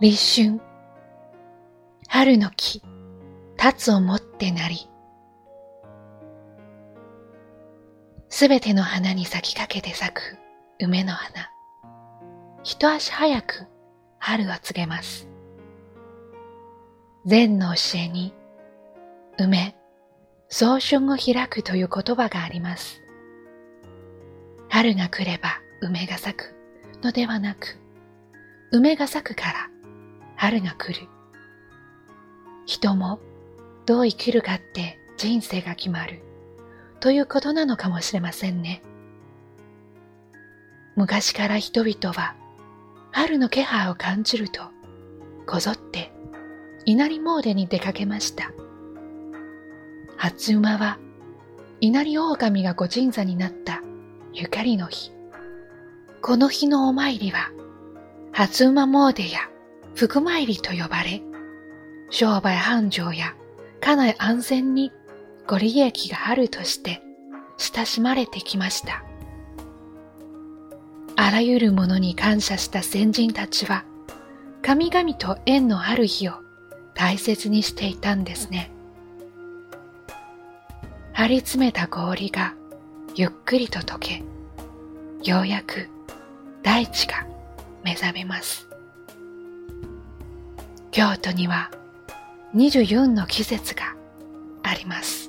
立春、春の木、立つをもってなり、すべての花に咲きかけて咲く。梅の花。一足早く。春を告げます。禅の教えに、梅、早春を開くという言葉があります。春が来れば梅が咲くのではなく、梅が咲くから。春が来る。人もどう生きるかって人生が決まるということなのかもしれませんね。昔から人々は春の気配を感じるとこぞって稲荷詣に出かけました。初馬は稲荷狼がご神座になったゆかりの日。この日のお参りは初馬詣や福参りと呼ばれ、商売繁盛や家内安全にご利益があるとして親しまれてきました。あらゆるものに感謝した先人たちは、神々と縁のある日を大切にしていたんですね。張り詰めた氷がゆっくりと溶け、ようやく大地が目覚めます。京都には24の季節があります。